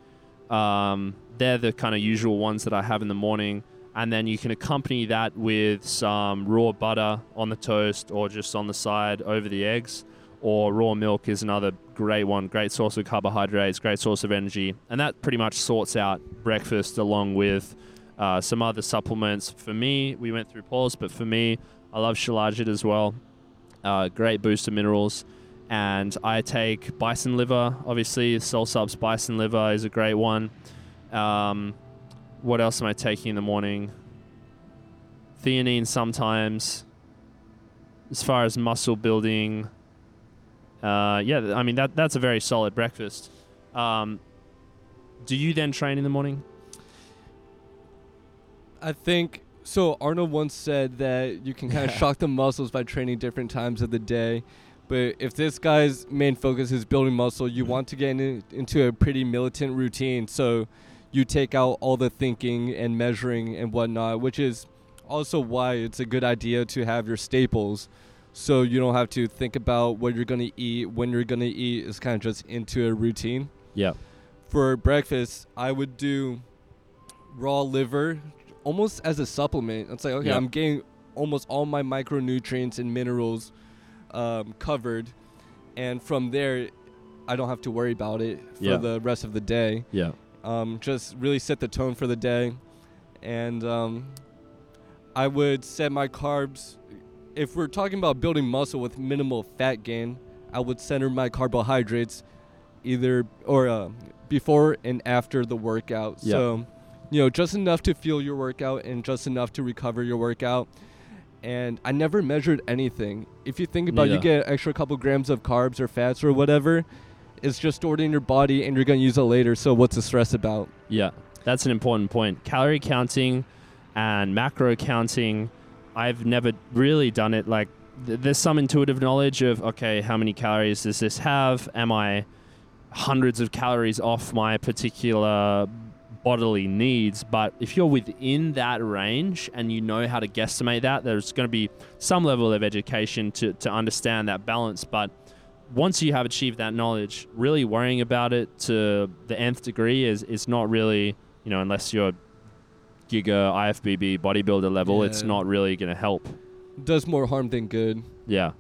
Um, they're the kind of usual ones that I have in the morning. And then you can accompany that with some raw butter on the toast or just on the side over the eggs. Or raw milk is another great one, great source of carbohydrates, great source of energy. And that pretty much sorts out breakfast along with uh, some other supplements. For me, we went through Paul's, but for me, I love shilajit as well. Uh, great boost of minerals. And I take bison liver, obviously, Soul Subs bison liver is a great one. Um, what else am I taking in the morning? Theanine sometimes. As far as muscle building, uh, yeah, I mean that that's a very solid breakfast. Um, do you then train in the morning? I think so. Arnold once said that you can kind of [laughs] shock the muscles by training different times of the day. But if this guy's main focus is building muscle, you want to get in, into a pretty militant routine. So you take out all the thinking and measuring and whatnot, which is also why it's a good idea to have your staples. so you don't have to think about what you're gonna eat, when you're gonna eat. It's kind of just into a routine. Yeah. For breakfast, I would do raw liver, almost as a supplement. It's like okay, Yeah. I'm getting almost all my micronutrients and minerals um, covered, and from there, I don't have to worry about it for Yeah. the rest of the day. Yeah. Um, just really set the tone for the day, and um, I would set my carbs. If we're talking about building muscle with minimal fat gain, I would center my carbohydrates either or uh, before and after the workout. Yeah. So, you know, just enough to fuel your workout and just enough to recover your workout. And I never measured anything. If you think about, you get an extra couple grams of carbs or fats or whatever. It's just stored in your body, and you're gonna use it later. So what's the stress about? Yeah, that's an important point. Calorie counting and macro counting, I've never really done it. Like, th- there's some intuitive knowledge of, okay, how many calories does this have? Am I hundreds of calories off my particular bodily needs? But if you're within that range and you know how to guesstimate that, there's going to be some level of education to, to understand that balance. But once you have achieved that knowledge, really worrying about it to the nth degree is is not really, you know, unless you're giga IFBB bodybuilder level, it's not really going to help. Does more harm than good. Yeah.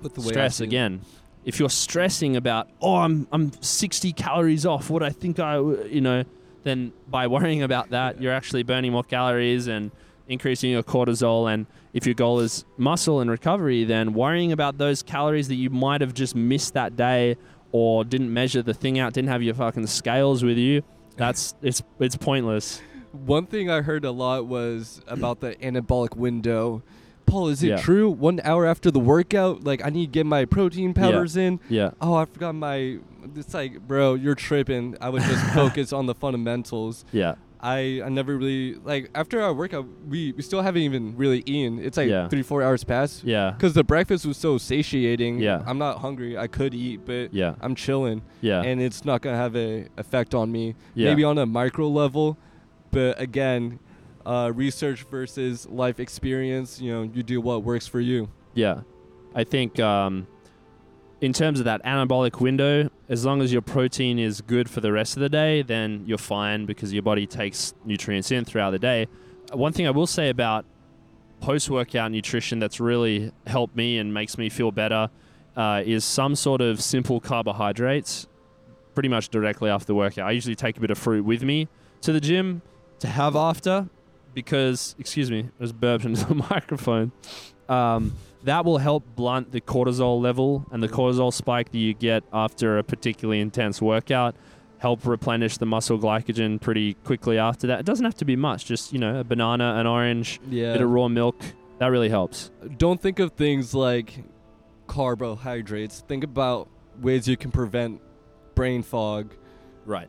With the Stress again. If you're stressing about, oh, I'm I'm 60 calories off what I think I you know, then by [laughs] worrying about that, you're actually burning more calories and increasing your cortisol. And if your goal is muscle and recovery, then worrying about those calories that you might have just missed that day or didn't measure the thing out, didn't have your fucking scales with you, that's [laughs] it's it's pointless. One thing I heard a lot was about the anabolic window. Paul, is it Yeah. true? One hour after the workout, like I need to get my protein powders in. Yeah. Oh, I forgot my. It's like, bro, you're tripping. I would just [laughs] focus on the fundamentals. Yeah. I, I never really like after our workout. We, we still haven't even really eaten. It's like Yeah. three four hours past. Yeah. Because the breakfast was so satiating. Yeah. I'm not hungry. I could eat, but Yeah. I'm chilling, Yeah. and it's not gonna have a effect on me. Yeah. Maybe on a micro level, but again, uh, research versus life experience. You know, you do what works for you. Yeah. I think um, in terms of that anabolic window, as long as your protein is good for the rest of the day, then you're fine because your body takes nutrients in throughout the day. One thing I will say about post workout nutrition that's really helped me and makes me feel better uh, is some sort of simple carbohydrates pretty much directly after the workout. I usually take a bit of fruit with me to the gym to have after because, excuse me, I just burped into the [laughs] microphone. Um, that will help blunt the cortisol level and the cortisol spike that you get after a particularly intense workout. Help replenish the muscle glycogen pretty quickly after that. It doesn't have to be much, just you know, a banana, an orange, Yeah. bit of raw milk. That really helps. Don't think of things like carbohydrates. Think about ways you can prevent brain fog. Right.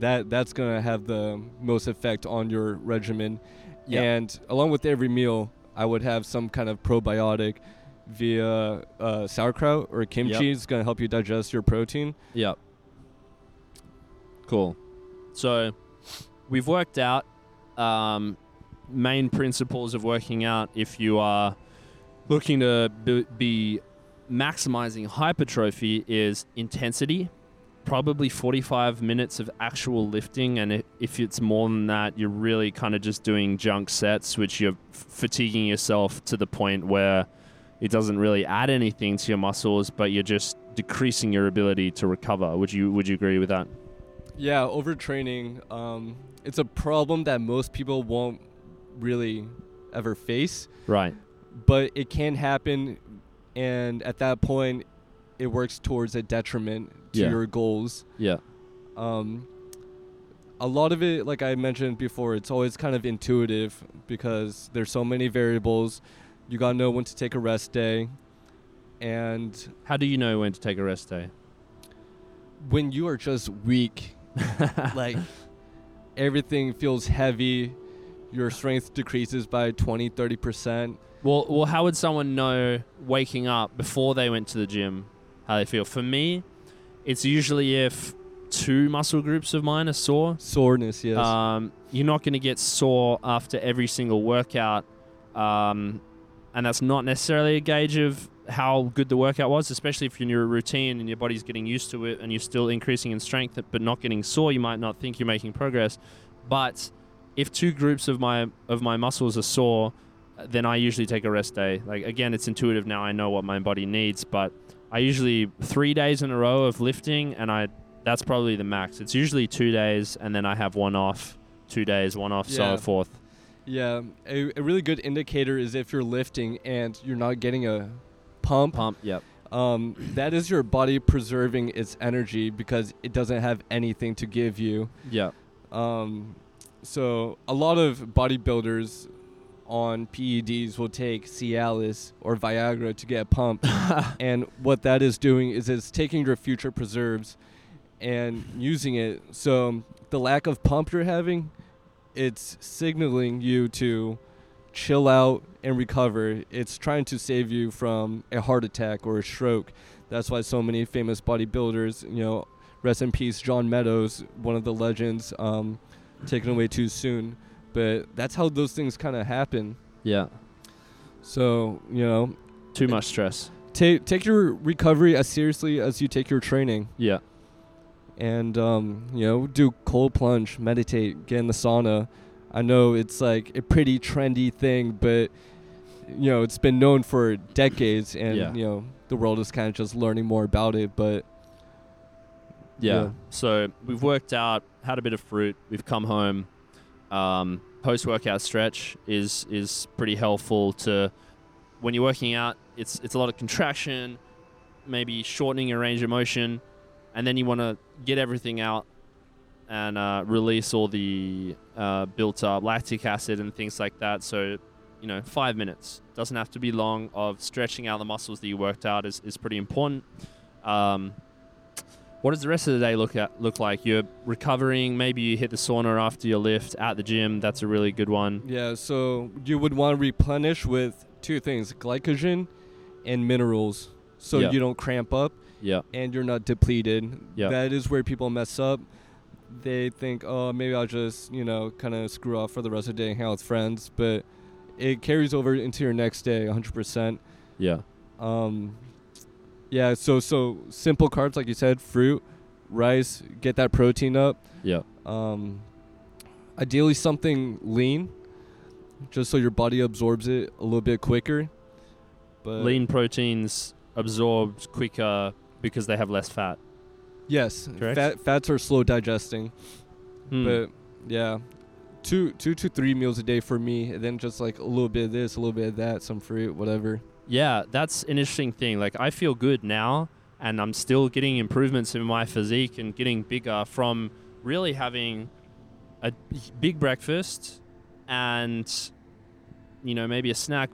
That that's gonna have the most effect on your regimen. Yeah. And along with every meal, I would have some kind of probiotic via uh, sauerkraut or kimchi. Yep. It's gonna help you digest your protein. Yep. Cool. So we've worked out um, main principles of working out if you are looking to be, be maximizing hypertrophy is intensity probably 45 minutes of actual lifting and if it's more than that you're really kind of just doing junk sets which you're f- fatiguing yourself to the point where it doesn't really add anything to your muscles but you're just decreasing your ability to recover. Would you would you agree with that? Yeah, overtraining. Um, it's a problem that most people won't really ever face, right. But it can happen, and at that point, it works towards a detriment to Yeah. your goals. yeah Um, a lot of it, like I mentioned before, it's always kind of intuitive because there's so many variables. You gotta know when to take a rest day, and how do you know when to take a rest day when you are just weak, [laughs] like everything feels heavy, your strength decreases by 20, 30%. Well, well, how would someone know waking up before they went to the gym how they feel? For me, it's usually if two muscle groups of mine are sore. Soreness, yes. Um, you're not going to get sore after every single workout, um, and that's not necessarily a gauge of how good the workout was, especially if you're in your routine and your body's getting used to it and you're still increasing in strength but not getting sore, you might not think you're making progress. But if two groups of my of my muscles are sore, then I usually take a rest day. Like again, it's intuitive now. I know what my body needs, but I usually three days in a row of lifting, and I that's probably the max. It's usually two days, and then I have one off, two days, one off, so Yeah. forth. Yeah, a, a really good indicator is if you're lifting and you're not getting a pump. Pump. Yep. Um, that is your body preserving its energy because it doesn't have anything to give you. Yep. Um, so a lot of bodybuilders on PEDs will take Cialis or Viagra to get a pump, [laughs] and what that is doing is it's taking your future preserves and using it. So the lack of pump you're having, it's signaling you to chill out and recover. It's trying to save you from a heart attack or a stroke. That's why so many famous bodybuilders, you know, rest in peace, John Meadows, one of the legends, um, taken away too soon. But that's how those things kind of happen. Yeah. So you know, Too much stress. take take your recovery as seriously as you take your training, Yeah. and um, you know, do cold plunge, meditate, get in the sauna. I know it's like a pretty trendy thing, but you know, it's been known for decades, and Yeah. you know, the world is kind of just learning more about it. But Yeah. Yeah. So we've worked out, had a bit of fruit. We've come home. Um, Post workout stretch is is pretty helpful to when you're working out. It's it's a lot of contraction, maybe shortening your range of motion, and then you want to get everything out and uh, release all the uh, built up lactic acid and things like that. So, you know, five minutes doesn't have to be long of stretching out the muscles that you worked out is, is pretty important. Um, what does the rest of the day look at look like? You're recovering. Maybe you hit the sauna after your lift at the gym. That's a really good one. yeah, so you would want to replenish with two things: glycogen and minerals, so Yeah. you don't cramp up. Yeah. and you're not depleted. Yeah. That is where people mess up. They think, oh, maybe I'll just, you know, kind of screw off for the rest of the day and hang out with friends. But it carries over into your next day 100%. Yeah. Um, yeah, so so simple carbs, like you said, fruit, rice, get that protein up. Yeah. Um, ideally, something lean, just so your body absorbs it a little bit quicker. But Lean proteins absorbed quicker because they have less fat. Yes, Correct? fat, fats are slow digesting. Hmm. But yeah, two two to three meals a day for me, and then just like a little bit of this, a little bit of that, some fruit, whatever. Yeah, that's an interesting thing. Like I feel good now and I'm still getting improvements in my physique and getting bigger from really having a big breakfast and you know, maybe a snack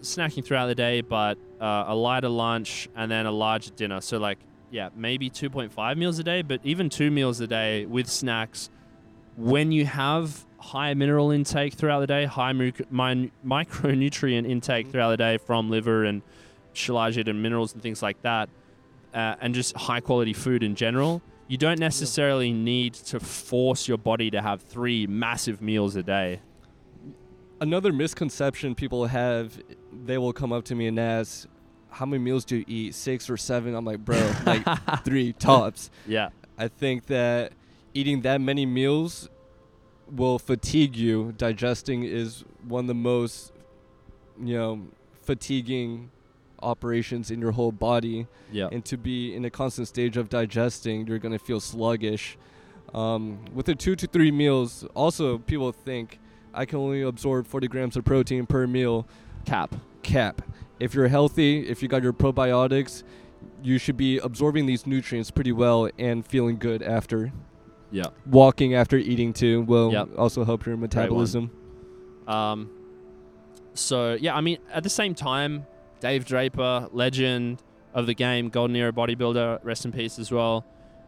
snacking throughout the day, but uh, a lighter lunch and then a larger dinner. So like yeah, maybe 2.5 meals a day, but even 2 meals a day with snacks when you have high mineral intake throughout the day, high mi- micronutrient [laughs] intake throughout the day from liver and shilajit and minerals and things like that, uh, and just high quality food in general, you don't necessarily need to force your body to have three massive meals a day. Another misconception people have, they will come up to me and ask, "How many meals do you eat? Six or seven? I'm like, bro, like [laughs] three tops. Yeah, I think that eating that many meals will fatigue you. Digesting is one of the most, you know, fatiguing operations in your whole body. yeah, And to be in a constant stage of digesting, you're going to feel sluggish. Um, with the two to three meals, also people think I can only absorb 40 grams of protein per meal. cap. Cap. If you're healthy, if you got your probiotics, you should be absorbing these nutrients pretty well and feeling good after. Yeah. Walking after eating too will Yep. also help your metabolism. Um, so yeah, I mean, at the same time, Dave Draper, legend of the game, golden era bodybuilder, rest in peace as well.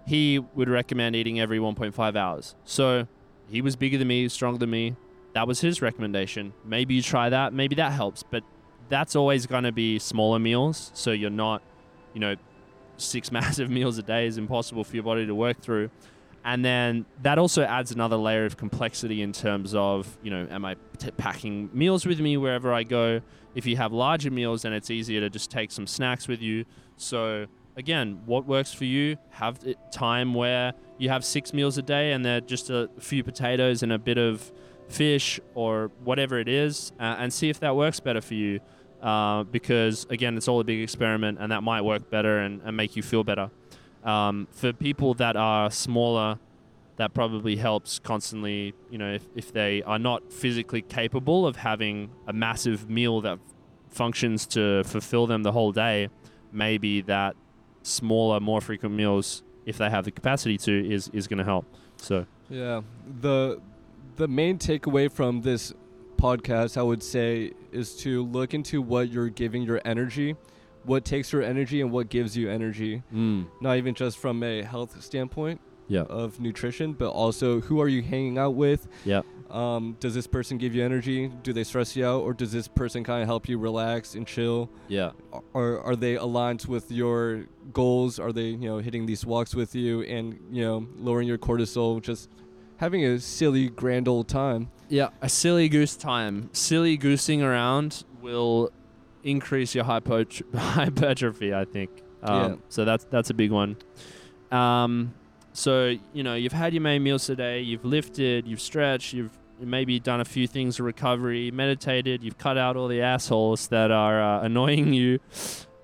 He would recommend eating every 1.5 hours. So he was bigger than me, stronger than me. That was his recommendation. Maybe you try that. Maybe that helps. But that's always going to be smaller meals. So you're not, you know, six [laughs] massive meals a day is impossible for your body to work through. And then that also adds another layer of complexity in terms of you know am i t- packing meals with me wherever i go? If you have larger meals then it's easier to just take some snacks with you. So again what works for you? Have time where you have six meals a day and they're just a few potatoes and a bit of fish or whatever it is uh, and see if that works better for you. Uh, because again it's all a big experiment and that might work better and, and make you feel better um, for people that are smaller, that probably helps constantly. You know, if, if they are not physically capable of having a massive meal that functions to fulfill them the whole day, maybe that smaller, more frequent meals, if they have the capacity to, is is going to help. So yeah, the the main takeaway from this podcast, I would say, is to look into what you're giving your energy what takes your energy and what gives you energy. mm. Not even just from a health standpoint yeah, of nutrition, but also who are you hanging out with? yeah, Um, does this person give you energy? Do they stress you out, or does this person kind of help you relax and chill? yeah, Or are they aligned with your goals? Are they you know hitting these walks with you and you know lowering your cortisol? Just having a silly grand old time. yeah. A silly goose time, silly goosing around will increase your [laughs] hypertrophy. I think. Um, Yeah. So that's that's a big one. Um, so you know you've had your main meals today. You've lifted. You've stretched. You've maybe done a few things of recovery. Meditated. You've cut out all the assholes that are uh, annoying you.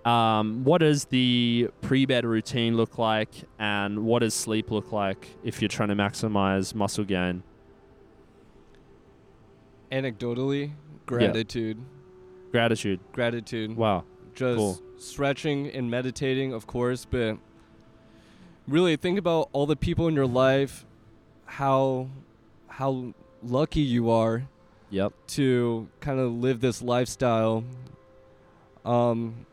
Um, what does the pre-bed routine look like, and what does sleep look like if you're trying to maximize muscle gain? Anecdotally, gratitude, Gratitude. gratitude. Wow. just Cool. stretching and meditating, of course, but really think about all the people in your life, how how lucky you are Yep. to kind of live this lifestyle. Um,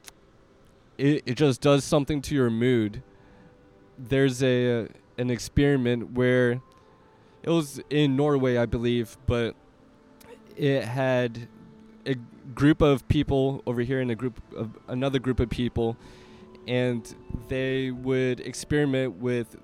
it it just does something to your mood. There's a an experiment where it was in Norway, I believe, but it had a group of people over here and a group of another group of people and they would experiment with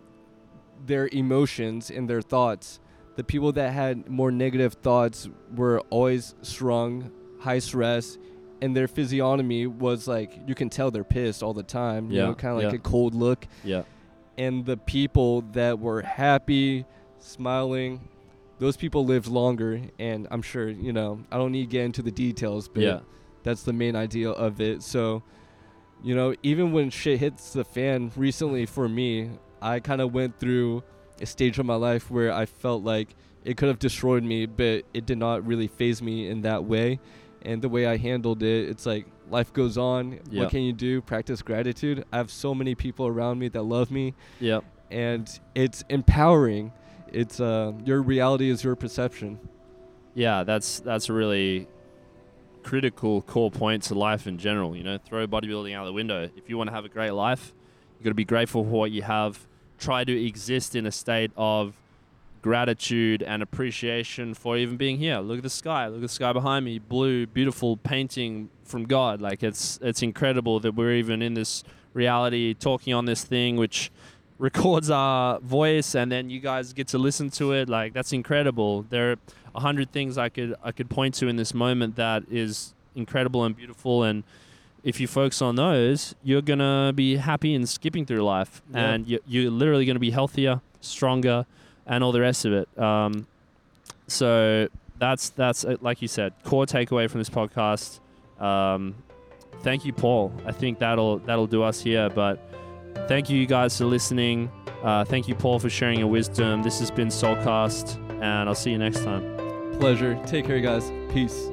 their emotions and their thoughts the people that had more negative thoughts were always strung high stress and their physiognomy was like you can tell they're pissed all the time you Yeah, know kind of like yeah. a cold look Yeah. and the people that were happy smiling those people lived longer and i'm sure you know i don't need to get into the details but Yeah. that's the main idea of it so you know even when shit hits the fan recently for me i kind of went through a stage of my life where i felt like it could have destroyed me but it did not really faze me in that way and the way i handled it it's like life goes on Yeah. what can you do practice gratitude i have so many people around me that love me Yep. and it's empowering it's uh your reality is your perception Yeah, that's that's a really critical core point to life in general. You know, throw bodybuilding out the window. If you want to have a great life, you got to be grateful for what you have. Try to exist in a state of gratitude and appreciation for even being here. Look at the sky. Look at the sky behind me. Blue, beautiful painting from God. Like it's it's incredible that we're even in this reality talking on this thing which records our voice and then you guys get to listen to it. Like that's incredible. There are a hundred things I could I could point to in this moment that is incredible and beautiful and if you focus on those, you're gonna be happy and skipping through life, Yeah. and you, you're literally gonna be healthier, stronger, and all the rest of it. Um, so that's that's uh, like you said, core takeaway from this podcast. Um, thank you, Paul. I think that'll that'll do us here. But thank you, you guys, for listening. Uh, thank you, Paul, for sharing your wisdom. This has been Soulcast, and I'll see you next time. pleasure take care guys peace